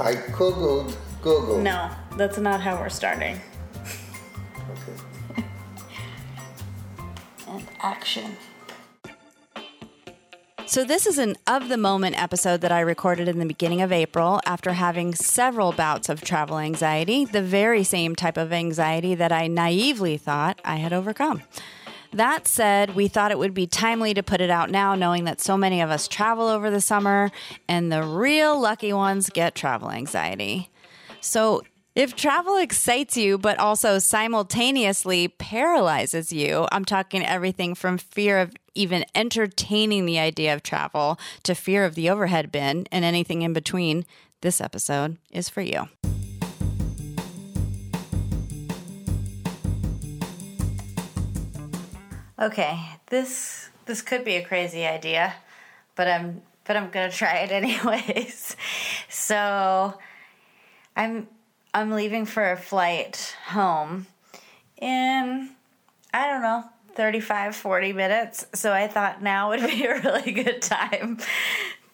I googled Google. No, that's not how we're starting. Okay. And action. So, this is an of the moment episode that I recorded in the beginning of April after having several bouts of travel anxiety, the very same type of anxiety that I naively thought I had overcome. That said, we thought it would be timely to put it out now, knowing that so many of us travel over the summer and the real lucky ones get travel anxiety. So, if travel excites you, but also simultaneously paralyzes you, I'm talking everything from fear of even entertaining the idea of travel to fear of the overhead bin and anything in between, this episode is for you. Okay, this this could be a crazy idea, but I'm but I'm gonna try it anyways. So, I'm I'm leaving for a flight home in I don't know 35 40 minutes. So I thought now would be a really good time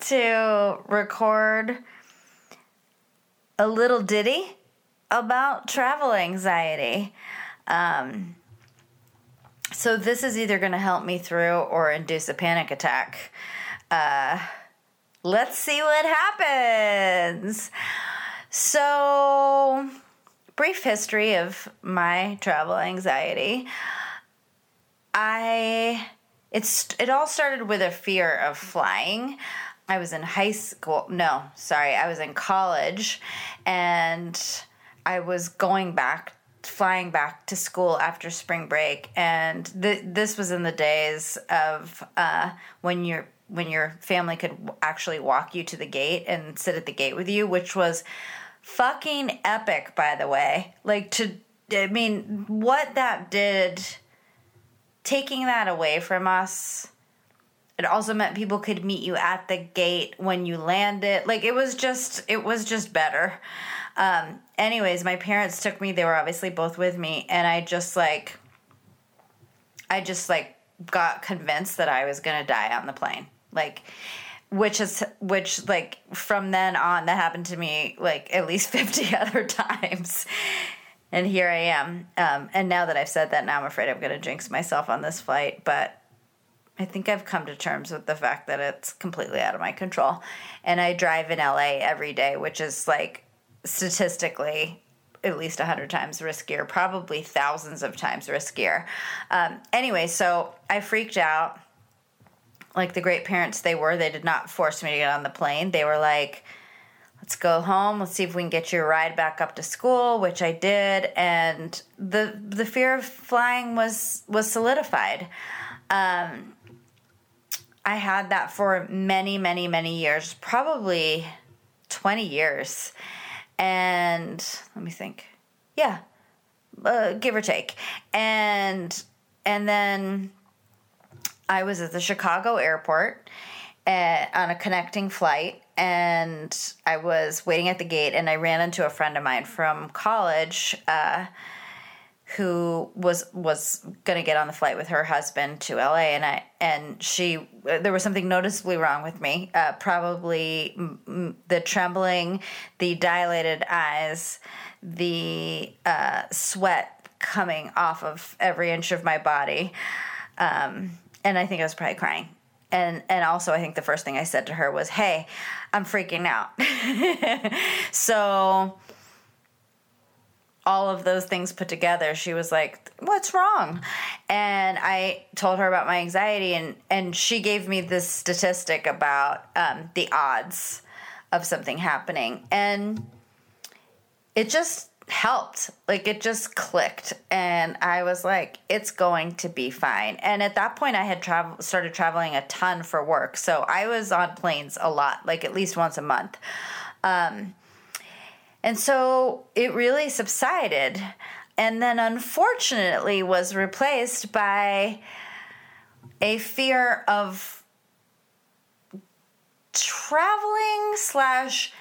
to record a little ditty about travel anxiety. Um, so this is either going to help me through or induce a panic attack. Uh, let's see what happens. So, brief history of my travel anxiety. I it's it all started with a fear of flying. I was in high school. No, sorry, I was in college and I was going back flying back to school after spring break and th- this was in the days of uh, when your when your family could actually walk you to the gate and sit at the gate with you which was fucking epic by the way. Like to i mean what that did taking that away from us it also meant people could meet you at the gate when you landed. Like it was just it was just better um, anyways, my parents took me. They were obviously both with me, and I just like, I just like got convinced that I was gonna die on the plane. Like, which is which like from then on that happened to me like at least 50 other times and here i am um, and now that i've said that now i'm afraid i'm going to jinx myself on this flight but i think i've come to terms with the fact that it's completely out of my control and i drive in la every day which is like statistically at least 100 times riskier, probably thousands of times riskier. Um, anyway, so I freaked out. Like the great parents they were, they did not force me to get on the plane. They were like, let's go home. Let's see if we can get your ride back up to school, which I did. And the the fear of flying was was solidified. Um, I had that for many, many, many years, probably 20 years and let me think. Yeah, uh, give or take. And and then I was at the Chicago airport at, uh, on a connecting flight, and I was waiting at the gate, and I ran into a friend of mine from college. Uh, who was was going to get on the flight with her husband to LA and I and she there was something noticeably wrong with me. Uh, probably m- the trembling the dilated eyes the uh, sweat coming off of every inch of my body. Um, and I think I was probably crying. And and also I think the first thing I said to her was hey I'm freaking out. So all of those things put together, she was like, "What's wrong?" And I told her about my anxiety, and and she gave me this statistic about um, the odds of something happening, and it just helped. Like it just clicked, and I was like, "It's going to be fine." And at that point, I had travel started traveling a ton for work, so I was on planes a lot, like at least once a month. Um, and so it really subsided and then unfortunately was replaced by a fear of traveling slash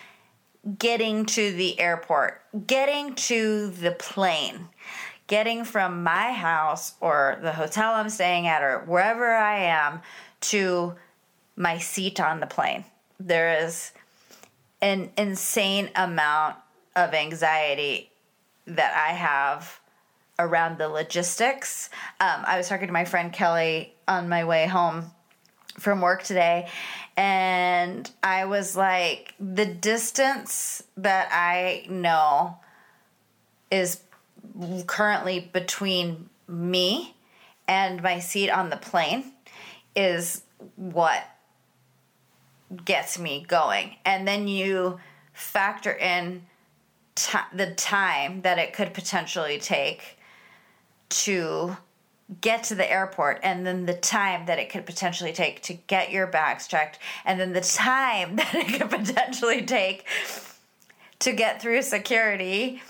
getting to the airport, getting to the plane, getting from my house or the hotel I'm staying at or wherever I am to my seat on the plane. There is an insane amount of anxiety that I have around the logistics. Um, I was talking to my friend Kelly on my way home from work today, and I was like, the distance that I know is currently between me and my seat on the plane is what gets me going. And then you factor in t- the time that it could potentially take to get to the airport and then the time that it could potentially take to get your bags checked and then the time that it could potentially take to get through security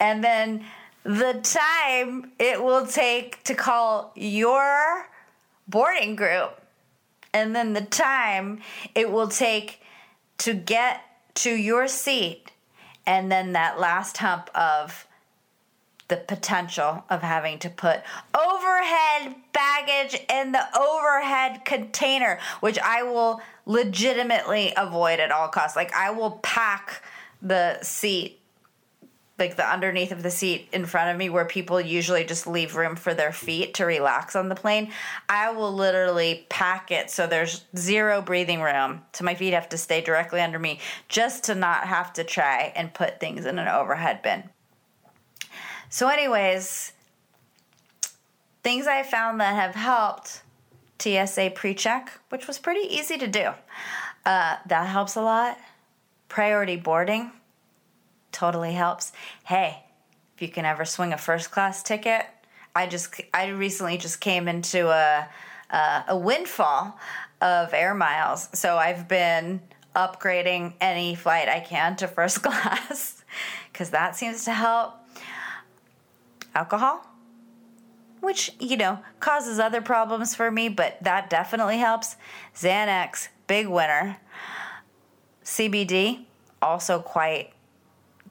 and then the time it will take to call your boarding group and then the time it will take to get to your seat and then that last hump of the potential of having to put overhead baggage in the overhead container, which I will legitimately avoid at all costs. Like, I will pack the seat like the underneath of the seat in front of me where people usually just leave room for their feet to relax on the plane i will literally pack it so there's zero breathing room. So my feet have to stay directly under me just to not have to try and put things in an overhead bin. So anyways things i found that have helped tsa pre-check which was pretty easy to do. Uh, that helps a lot. Priority boarding totally helps. Hey, if you can ever swing a first class ticket, I just I recently just came into a a, a windfall of air miles, so I've been upgrading any flight I can to first class because that seems to help. Alcohol, which you know causes other problems for me, but that definitely helps. Xanax, big winner. CBD, also quite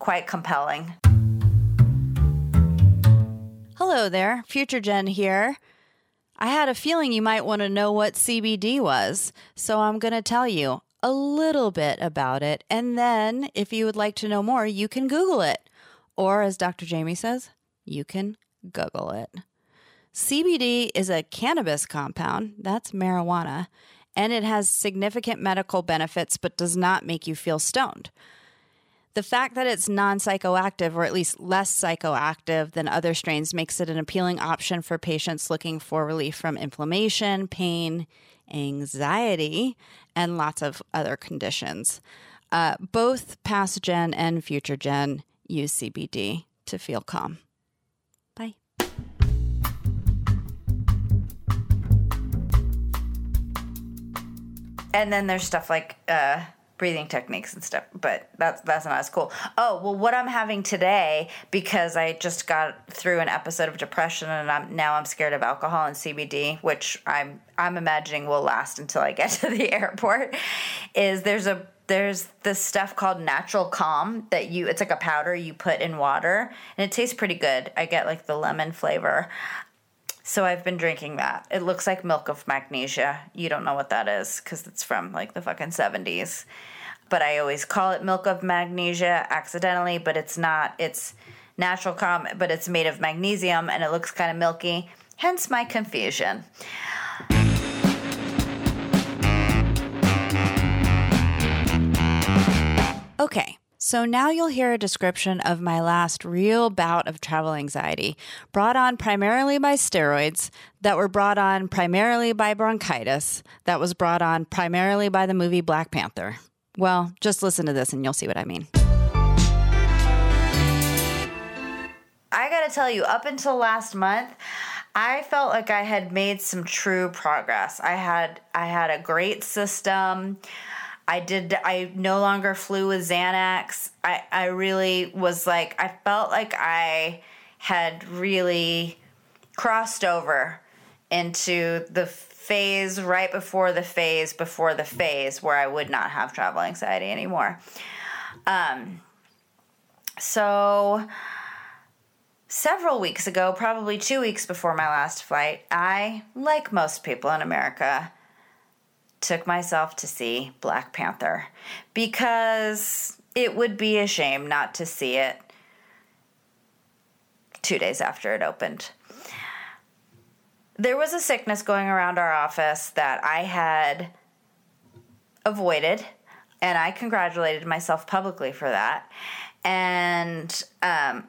quite compelling. Hello there, Future Jen here. I had a feeling you might want to know what CBD was, so I'm going to tell you a little bit about it. And then, if you would like to know more, you can Google it. Or, as Dr. Jamie says, you can Google it. CBD is a cannabis compound, that's marijuana, and it has significant medical benefits but does not make you feel stoned. The fact that it's non psychoactive, or at least less psychoactive than other strains, makes it an appealing option for patients looking for relief from inflammation, pain, anxiety, and lots of other conditions. Uh, both past Jen and future Jen use CBD to feel calm. Bye. And then there's stuff like uh, breathing techniques and stuff, but that's that's not as cool. Oh well, what I'm having today because I just got through an episode of depression and I'm now I'm scared of alcohol and CBD, which I'm I'm imagining will last until I get to the airport. Is there's a there's this stuff called natural calm that you it's like a powder you put in water and it tastes pretty good. I get like the lemon flavor. So I've been drinking that. It looks like milk of magnesia. You don't know what that is because it's from like the fucking 70s. But I always call it milk of magnesia accidentally, but it's not. It's natural calm, but it's made of magnesium and it looks kind of milky. Hence my confusion. Okay. So now you'll hear a description of my last real bout of travel anxiety, brought on primarily by steroids, that were brought on primarily by bronchitis, that was brought on primarily by the movie Black Panther. Well, just listen to this and you'll see what I mean. I gotta tell you, up until last month, I felt like I had made some true progress. I had I had a great system. I did I no longer flew with Xanax. I, I really was like I felt like I had really crossed over into the phase right before the phase before the phase where I would not have travel anxiety anymore. Um so several weeks ago, probably two weeks before my last flight, I, like most people in America, took myself to see Black Panther because it would be a shame not to see it two days after it opened. There was a sickness going around our office that I had avoided, and I congratulated myself publicly for that. And um,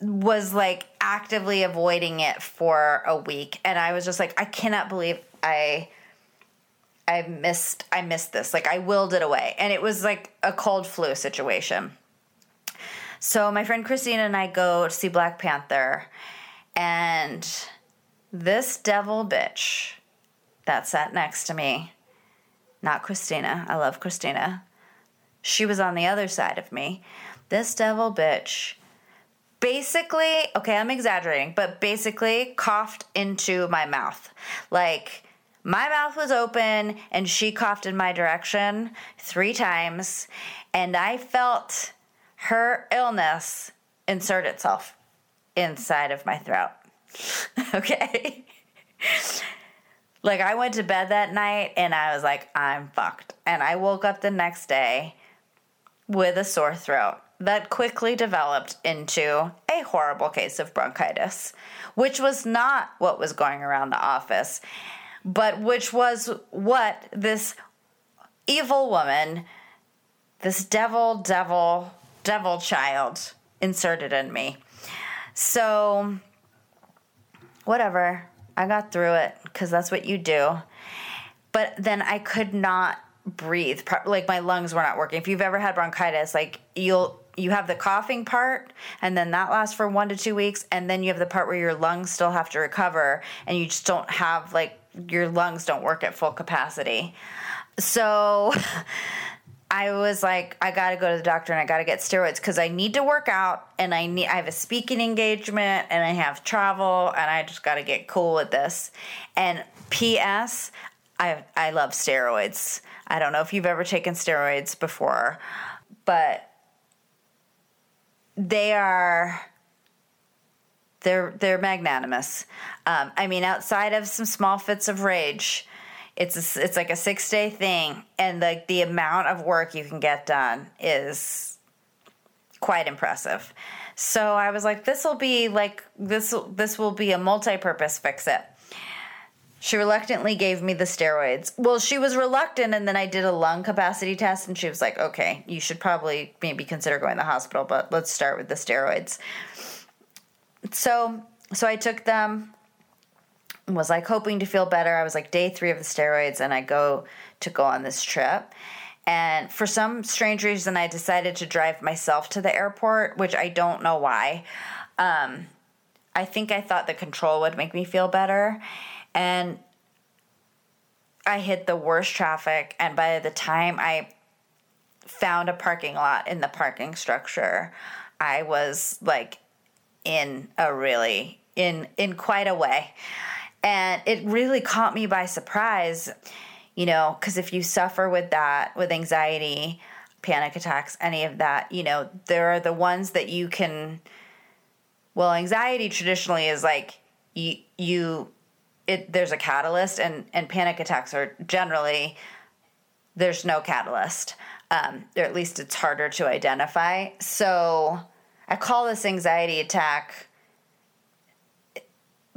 was like actively avoiding it for a week and I was just like I cannot believe I I missed I missed this. Like I willed it away. And it was like a cold flu situation. So my friend Christina and I go to see Black Panther and this devil bitch that sat next to me, not Christina. I love Christina. She was on the other side of me. This devil bitch basically, okay, I'm exaggerating, but basically coughed into my mouth. Like my mouth was open and she coughed in my direction three times, and I felt her illness insert itself inside of my throat. okay. like I went to bed that night and I was like, I'm fucked. And I woke up the next day with a sore throat that quickly developed into a horrible case of bronchitis, which was not what was going around the office, but which was what this evil woman, this devil, devil, devil child inserted in me. So, whatever. I got through it because that's what you do. But then I could not breathe. Like my lungs were not working. If you've ever had bronchitis, like you'll you have the coughing part and then that lasts for 1 to 2 weeks and then you have the part where your lungs still have to recover and you just don't have like your lungs don't work at full capacity. So I was like, I got to go to the doctor and I got to get steroids because I need to work out and I need I have a speaking engagement and I have travel and I just got to get cool with this. And P.S. I I love steroids. I don't know if you've ever taken steroids before, but they are they're they're magnanimous. Um, I mean, outside of some small fits of rage, it's a, it's like a six day thing, and the the amount of work you can get done is quite impressive. So I was like, this will be like this this will be a multi purpose fix it. She reluctantly gave me the steroids. Well, she was reluctant, and then I did a lung capacity test, and she was like, okay, you should probably maybe consider going to the hospital, but let's start with the steroids. So, so I took them, was like hoping to feel better. I was like day three of the steroids, and I go to go on this trip. And for some strange reason, I decided to drive myself to the airport, which I don't know why. Um, I think I thought the control would make me feel better and I hit the worst traffic. And by the time I found a parking lot in the parking structure, I was like in a really in in quite a way. And it really caught me by surprise, you know, because if you suffer with that, with anxiety, panic attacks, any of that, you know, there are the ones that you can. Well, anxiety traditionally is like you you it there's a catalyst and and panic attacks are generally there's no catalyst um, or at least it's harder to identify so i call this anxiety attack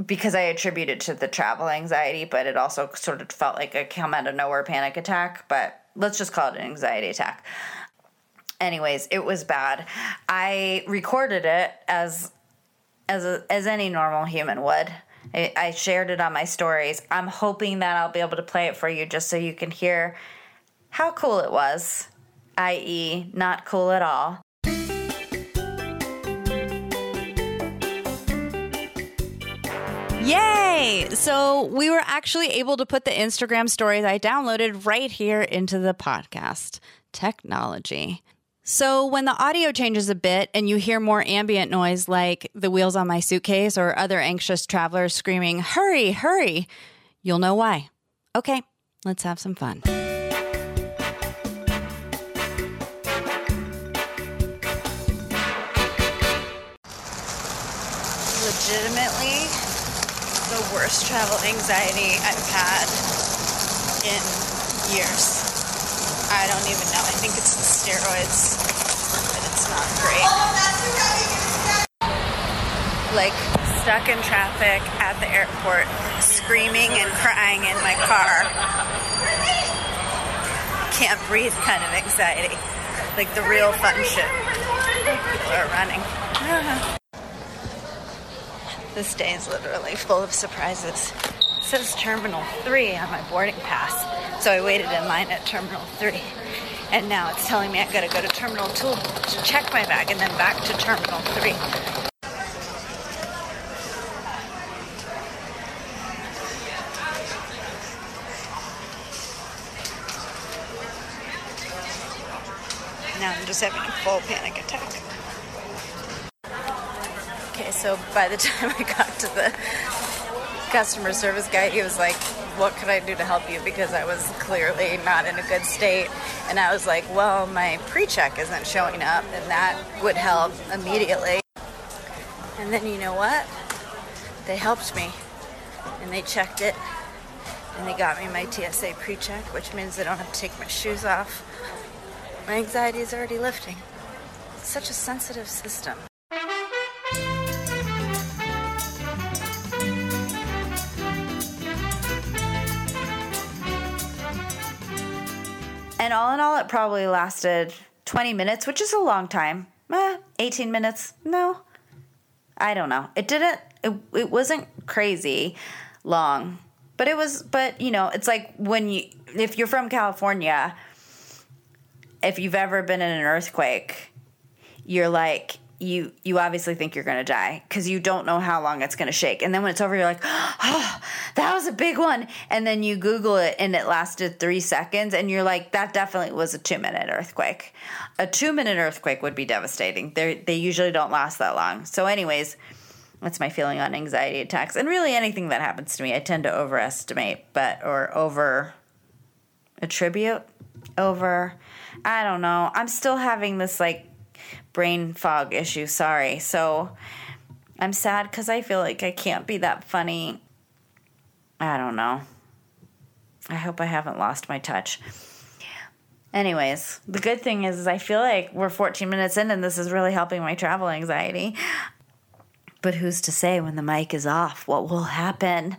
because i attribute it to the travel anxiety but it also sort of felt like a come out of nowhere panic attack but let's just call it an anxiety attack anyways it was bad i recorded it as as a, as any normal human would I, shared it on my stories. I'm hoping that I'll be able to play it for you just so you can hear how cool it was, i.e., not cool at all. Yay! So we were actually able to put the Instagram stories I downloaded right here into the podcast. Technology. So, when the audio changes a bit and you hear more ambient noise like the wheels on my suitcase or other anxious travelers screaming, Hurry, hurry, you'll know why. Okay, let's have some fun. Legitimately, worst travel anxiety I've had in years. I don't even know. I think it's the steroids, but it's not great. Like stuck in traffic at the airport, screaming and crying in my car. Can't breathe kind of anxiety. Like the real fun shit. People are running. This day is literally full of surprises. It says Terminal 3 on my boarding pass. So I waited in line at Terminal 3. And now it's telling me I gotta go to Terminal 2 to check my bag and then back to Terminal 3. Now I'm just having a full panic attack. So by the time I got to the customer service guy, he was like, What could I do to help you? Because I was clearly not in a good state. And I was like, Well, my pre check isn't showing up, and that would help immediately. And then you know what? They helped me, and they checked it, and they got me my TSA pre check, which means I don't have to take my shoes off. My anxiety is already lifting. It's such a sensitive system. And all in all, it probably lasted 20 minutes, which is a long time. Eh, 18 minutes? No. I don't know. It didn't, it, it wasn't crazy long. But it was, but you know, it's like when you, if you're from California, if you've ever been in an earthquake, you're like, you you obviously think you're going to die because you don't know how long it's going to shake. And then when it's over you're like oh that was a big one. And then you google it and it lasted three seconds and you're like that definitely was a two minute earthquake. A two minute earthquake would be devastating. They they usually don't last that long. So anyways that's my feeling on anxiety attacks. And really anything that happens to me i tend to overestimate but or over attribute over i don't know. I'm still having this like brain fog issue. Sorry. So I'm sad because I feel like I can't be that funny. I don't know. I hope I haven't lost my touch. Anyways, the good thing is, is I feel like we're 14 minutes in and this is really helping my travel anxiety. But who's to say when the mic is off what will happen?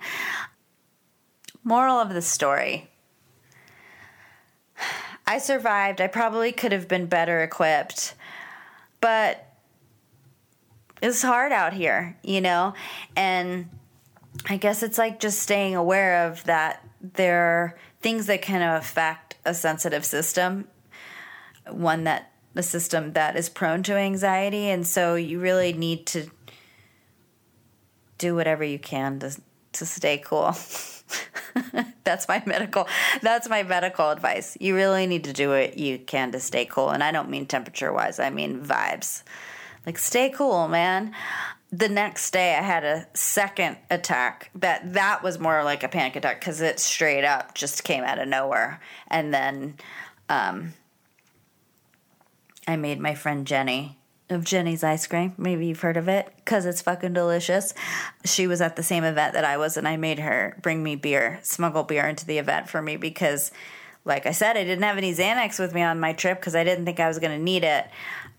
Moral of the story I survived. I probably could have been better equipped but it's hard out here, you know? And I guess it's like just staying aware of that there are things that can affect a sensitive system, one that a system that is prone to anxiety. And so you really need to do whatever you can to, to stay cool. that's my medical that's my medical advice. You really need to do what you can to stay cool and i don't mean temperature wise i mean vibes. Like stay cool man. The next day i had a second attack that that was more like a panic attack because it straight up just came out of nowhere. And then um, i made my friend Jeni of Jeni's ice cream. Maybe you've heard of it because it's fucking delicious. She was at the same event that I was, and I made her bring me beer, smuggle beer into the event for me because, like I said, I didn't have any Xanax with me on my trip because I didn't think I was going to need it.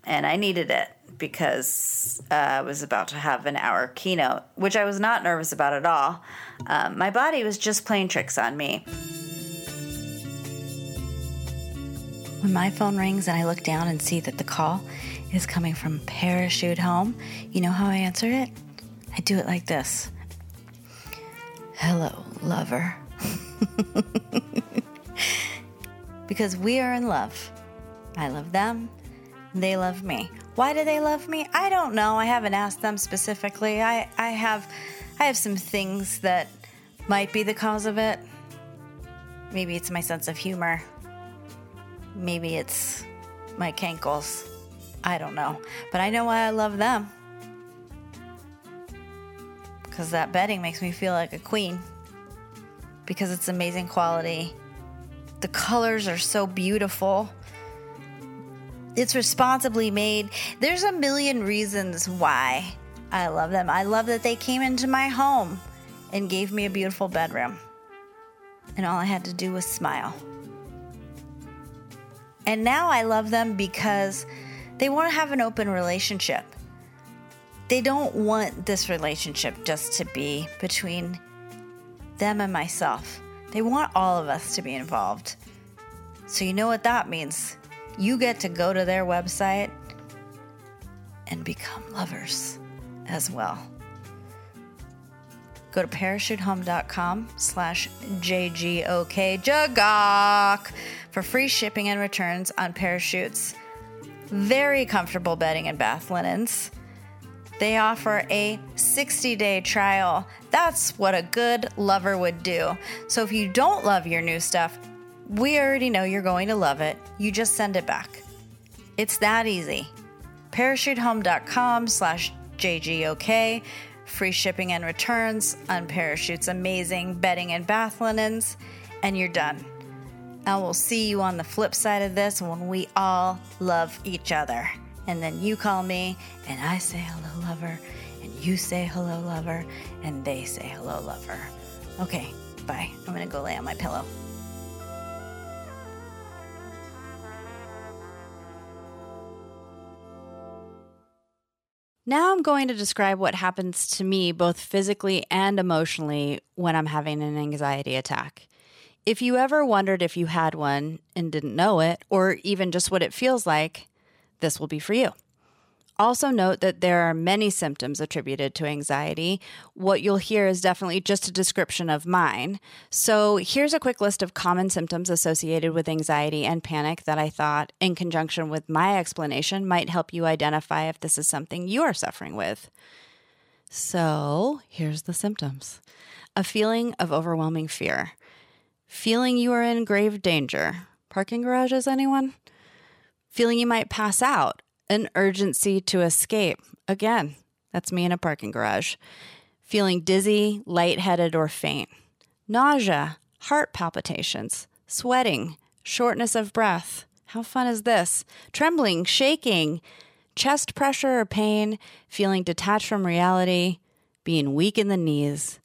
And I needed it because uh, I was about to have an hour keynote, which I was not nervous about at all. Um, my body was just playing tricks on me. When my phone rings and I look down and see that the call is coming from Parachute Home, you know how I answer it? I do it like this Hello, lover. because we are in love. I love them, they love me. Why do they love me? I don't know. I haven't asked them specifically. I, I have I have some things that might be the cause of it. Maybe it's my sense of humor. Maybe it's my cankles. I don't know. But I know why I love them. Because that bedding makes me feel like a queen. Because it's amazing quality. The colors are so beautiful. It's responsibly made. There's a million reasons why I love them. I love that they came into my home and gave me a beautiful bedroom. And all I had to do was smile. And now I love them because they want to have an open relationship. They don't want this relationship just to be between them and myself. They want all of us to be involved. So, you know what that means? You get to go to their website and become lovers as well. Go to parachutehome.com slash JGOK for free shipping and returns on parachutes. Very comfortable bedding and bath linens. They offer a 60 day trial. That's what a good lover would do. So if you don't love your new stuff, we already know you're going to love it. You just send it back. It's that easy. Parachutehome.com slash JGOK. Free shipping and returns on parachutes, amazing bedding and bath linens, and you're done. And we'll see you on the flip side of this when we all love each other. And then you call me, and I say hello, lover, and you say hello, lover, and they say hello, lover. Okay, bye. I'm gonna go lay on my pillow. Now I'm going to describe what happens to me both physically and emotionally when I'm having an anxiety attack. If you ever wondered if you had one and didn't know it, or even just what it feels like, this will be for you. Also, note that there are many symptoms attributed to anxiety. What you'll hear is definitely just a description of mine. So, here's a quick list of common symptoms associated with anxiety and panic that I thought, in conjunction with my explanation, might help you identify if this is something you are suffering with. So, here's the symptoms a feeling of overwhelming fear, feeling you are in grave danger. Parking garages, anyone? Feeling you might pass out an urgency to escape. Again, that's me in a parking garage. Feeling dizzy, lightheaded, or faint. Nausea, heart palpitations, sweating, shortness of breath. How fun is this? Trembling, shaking, chest pressure or pain, feeling detached from reality, being weak in the knees,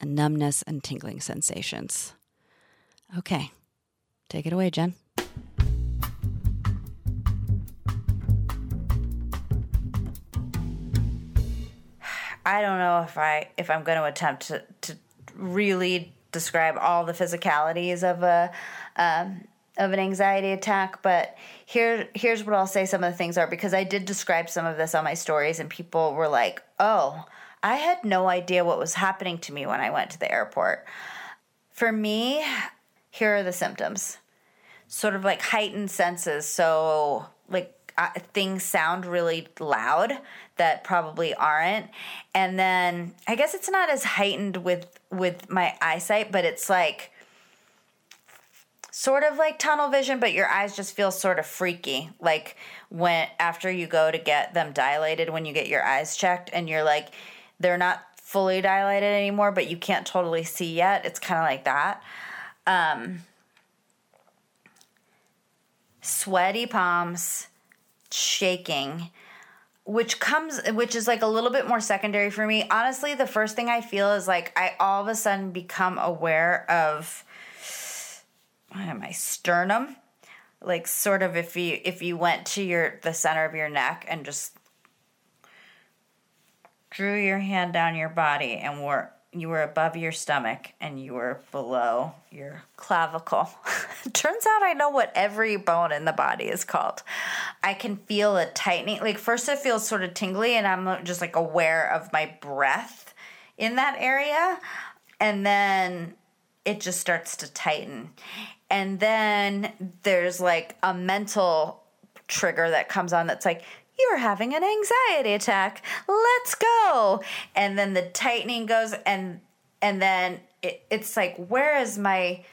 and numbness and tingling sensations. Okay, take it away, Jen. I don't know if I if I'm going to attempt to to really describe all the physicalities of a um, of an anxiety attack, but here here's what I'll say. Some of the things are because I did describe some of this on my stories, and people were like, "Oh, I had no idea what was happening to me when I went to the airport." For me, here are the symptoms. Sort of like heightened senses. So, like uh, things sound really loud that probably aren't and then i guess it's not as heightened with with my eyesight but it's like sort of like tunnel vision but your eyes just feel sort of freaky like when after you go to get them dilated when you get your eyes checked and you're like they're not fully dilated anymore but you can't totally see yet it's kind of like that um, sweaty palms shaking which comes which is like a little bit more secondary for me. Honestly the first thing i feel is like i all of a sudden become aware of my sternum? Like sort of if you if you went to your the center of your neck and just drew your hand down your body and were you were above your stomach and you were below your clavicle. Turns out I know what every bone in the body is called. I can feel a tightening. Like first it feels sort of tingly and I'm just like aware of my breath in that area and then it just starts to tighten. And then there's like a mental trigger that comes on that's like you're having an anxiety attack. Let's go. And then the tightening goes and and then it, it's like where is my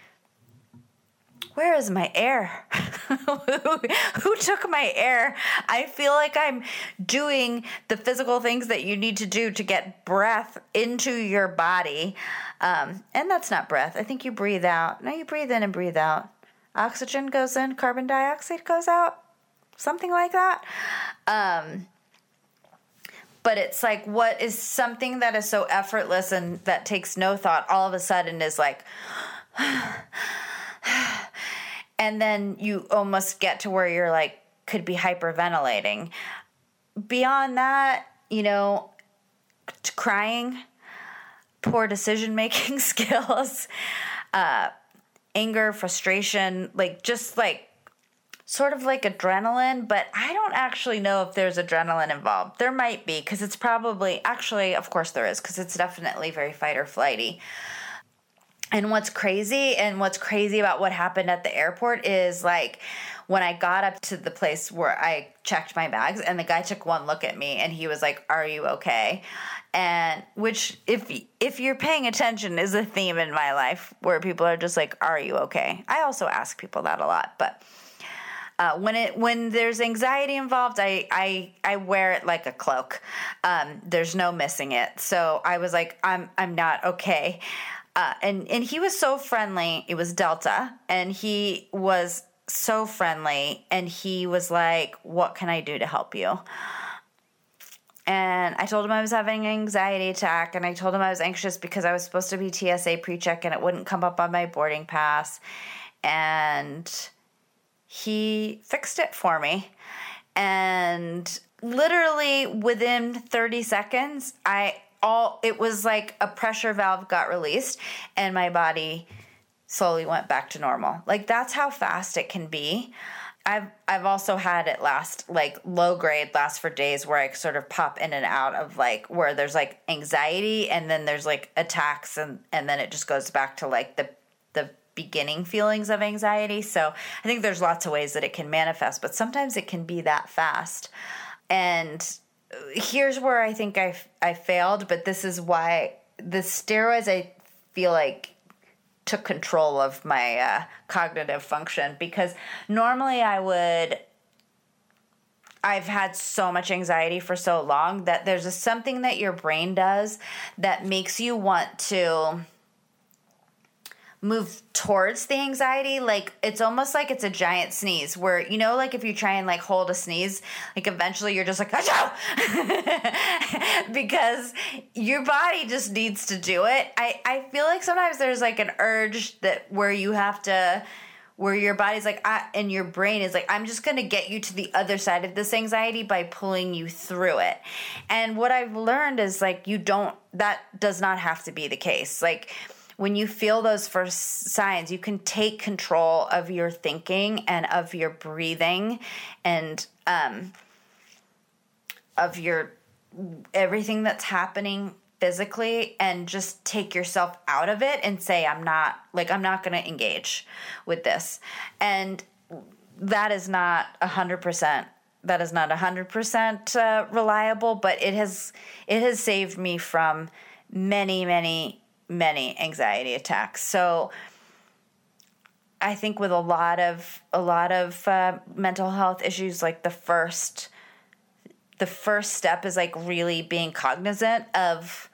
where is my air? who, took my air? I feel like I'm doing the physical things that you need to do to get breath into your body. Um, and that's not breath. I think you breathe out. No, you breathe in and breathe out. Oxygen goes in, carbon dioxide goes out something like that. Um, but it's like what is something that is so effortless and that takes no thought all of a sudden is like and then you almost get to where you're like could be hyperventilating. Beyond that, you know, crying, poor decision making skills, uh, anger, frustration, like just like sort of like adrenaline, but I don't actually know if there's adrenaline involved. There might be because it's probably actually, of course, there is because it's definitely very fight or flighty. And what's crazy and what's crazy about what happened at the airport is like when I got up to the place where I checked my bags and the guy took one look at me and he was like, "Are you okay?" And which if if you're paying attention is a theme in my life where people are just like, "Are you okay?" I also ask people that a lot, but uh, when it when there's anxiety involved, I I I wear it like a cloak. Um, there's no missing it. So I was like, I'm I'm not okay. Uh, and and he was so friendly. It was Delta, and he was so friendly. And he was like, "What can I do to help you?" And I told him I was having an anxiety attack, and I told him I was anxious because I was supposed to be TSA pre-check, and it wouldn't come up on my boarding pass. And he fixed it for me, and literally within 30 seconds, I all it was like a pressure valve got released and my body slowly went back to normal. Like that's how fast it can be. I've I've also had it last like low grade last for days where I sort of pop in and out of like where there's like anxiety and then there's like attacks and and then it just goes back to like the beginning feelings of anxiety. So I think there's lots of ways that it can manifest, but sometimes it can be that fast. And here's where I think I I failed, but this is why the steroids I feel like took control of my uh, cognitive function because normally I would. I've had so much anxiety for so long that there's a, something that your brain does that makes you want to move towards the anxiety like it's almost like it's a giant sneeze where you know like if you try and like hold a sneeze like eventually you're just like because your body just needs to do it. I i feel like sometimes there's like an urge that where you have to where your body's like I, and your brain is like i'm just going to get you to the other side of this anxiety by pulling you through it. And what i've learned is like you don't that does not have to be the case. Like when you feel those first signs, you can take control of your thinking and of your breathing and um, of your everything that's happening physically and just take yourself out of it and say i'm not like i'm not going to engage with this. And that is not a hundred percent that is not a hundred percent uh, reliable but it has it has saved me from many many many anxiety attacks. So I think with a lot of a lot of uh, mental health issues, like the first the first step is like really being cognizant of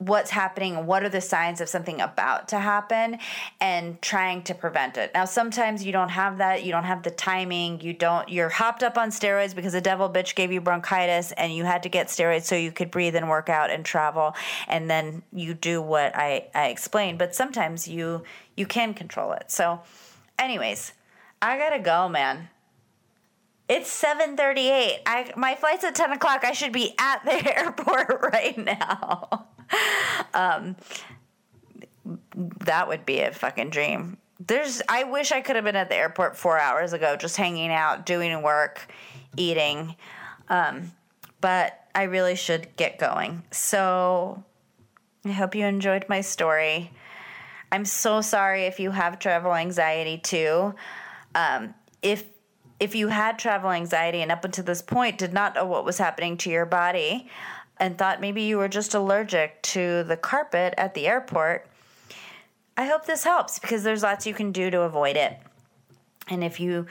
what's happening what are the signs of something about to happen and trying to prevent it now sometimes you don't have that you don't have the timing you don't you're hopped up on steroids because the devil bitch gave you bronchitis and you had to get steroids so you could breathe and work out and travel and then you do what i i explained but sometimes you you can control it so anyways i gotta go man it's 7:38. I my flight's at 10 o'clock. I should be at the airport right now. um, that would be a fucking dream. There's, I wish I could have been at the airport four hours ago, just hanging out, doing work, eating. Um, but I really should get going. So I hope you enjoyed my story. I'm so sorry if you have travel anxiety too. Um, if if you had travel anxiety and up until this point did not know what was happening to your body, and thought maybe you were just allergic to the carpet at the airport, I hope this helps because there's lots you can do to avoid it. And if you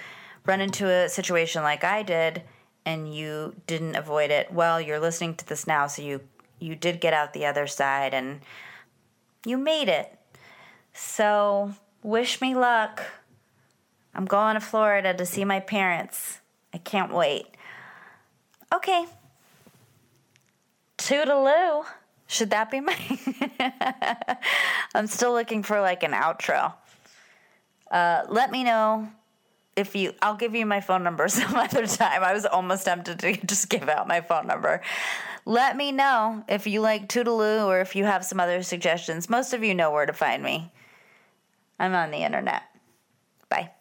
run into a situation like I did and you didn't avoid it, well, you're listening to this now, so you you did get out the other side and you made it. So, wish me luck. I'm going to Florida to see my parents. I can't wait. Okay. Toodaloo. Should that be my? I'm still looking for like an outro. Uh, let me know if you. I'll give you my phone number some other time. I was almost tempted to just give out my phone number. Let me know if you like Toodaloo or if you have some other suggestions. Most of you know where to find me. I'm on the internet. Bye.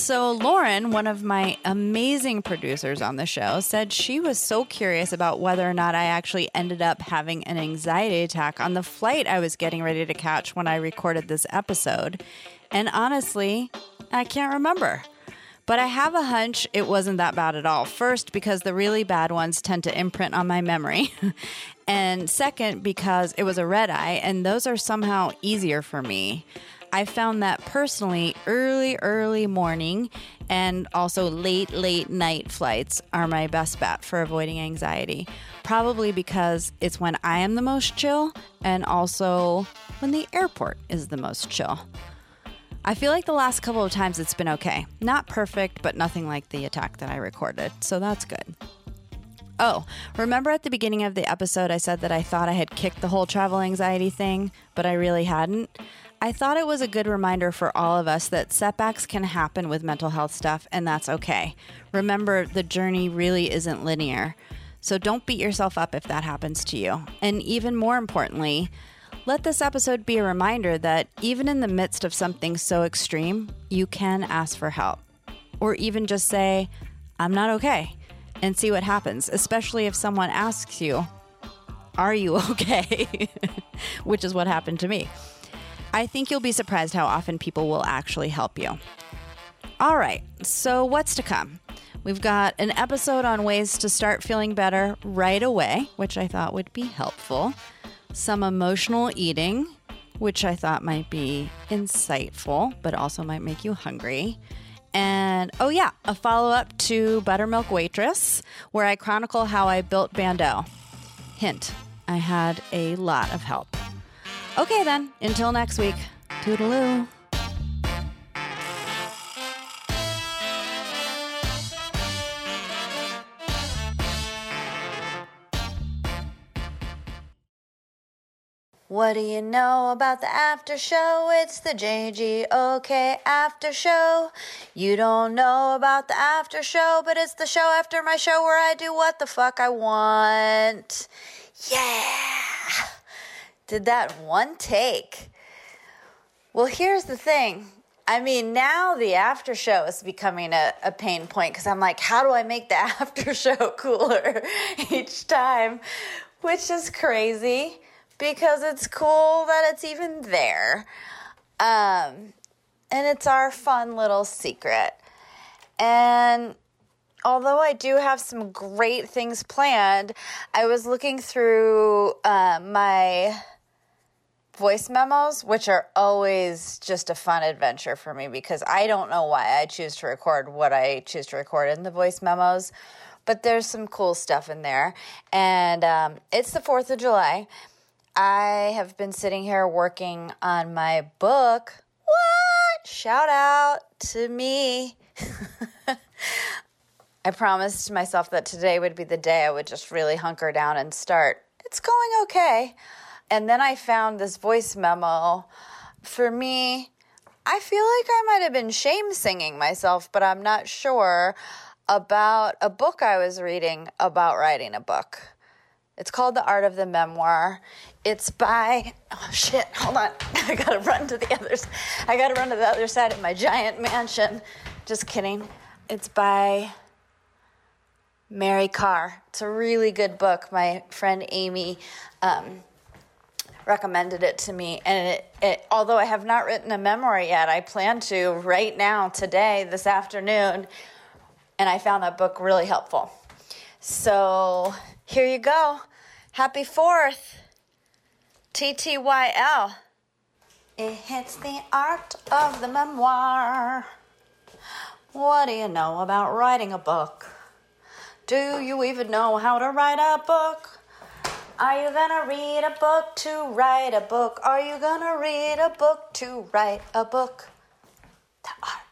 So, Lauren, one of my amazing producers on the show, said she was so curious about whether or not I actually ended up having an anxiety attack on the flight I was getting ready to catch when I recorded this episode. And honestly, I can't remember. But I have a hunch it wasn't that bad at all. First, because the really bad ones tend to imprint on my memory. and second, because it was a red eye, and those are somehow easier for me. I found that personally, early, early morning and also late, late night flights are my best bet for avoiding anxiety. Probably because it's when I am the most chill and also when the airport is the most chill. I feel like the last couple of times it's been okay. Not perfect, but nothing like the attack that I recorded, so that's good. Oh, remember at the beginning of the episode, I said that I thought I had kicked the whole travel anxiety thing, but I really hadn't? I thought it was a good reminder for all of us that setbacks can happen with mental health stuff, and that's okay. Remember, the journey really isn't linear. So don't beat yourself up if that happens to you. And even more importantly, let this episode be a reminder that even in the midst of something so extreme, you can ask for help. Or even just say, I'm not okay, and see what happens, especially if someone asks you, Are you okay? Which is what happened to me. I think you'll be surprised how often people will actually help you. All right, so what's to come? We've got an episode on ways to start feeling better right away, which I thought would be helpful, some emotional eating, which I thought might be insightful, but also might make you hungry. And oh, yeah, a follow up to Buttermilk Waitress, where I chronicle how I built ban.do. Hint, I had a lot of help. Okay, then, until next week, toodaloo. What do you know about the after show? It's the JGOK after show. You don't know about the after show, but it's the show after my show where I do what the fuck I want. Yeah! Did that one take. Well, here's the thing. I mean, now the after show is becoming a, a pain point because I'm like, how do I make the after show cooler each time? Which is crazy because it's cool that it's even there. Um, and it's our fun little secret. And although I do have some great things planned, I was looking through uh, my voice memos, which are always just a fun adventure for me because I don't know why I choose to record what I choose to record in the voice memos. But there's some cool stuff in there. And um, it's the 4th of July. I have been sitting here working on my book. What? Shout out to me. I promised myself that today would be the day I would just really hunker down and start. It's going okay. And then I found this voice memo. For me, I feel like I might have been shame singing myself, but I'm not sure about a book I was reading about writing a book. It's called The Art of the Memoir. It's by oh shit, hold on. I gotta run to the others. I gotta run to the other side of my giant mansion. Just kidding. It's by Mary Karr. It's a really good book. My friend Amy um, recommended it to me, and it, it, although I have not written a memoir yet, I plan to right now, today, this afternoon, and I found that book really helpful. So here you go. Happy 4th. TTYL. It hits the art of the memoir. What do you know about writing a book? Do you even know how to write a book? Are you gonna read a book to write a book? Are you gonna read a book to write a book? The art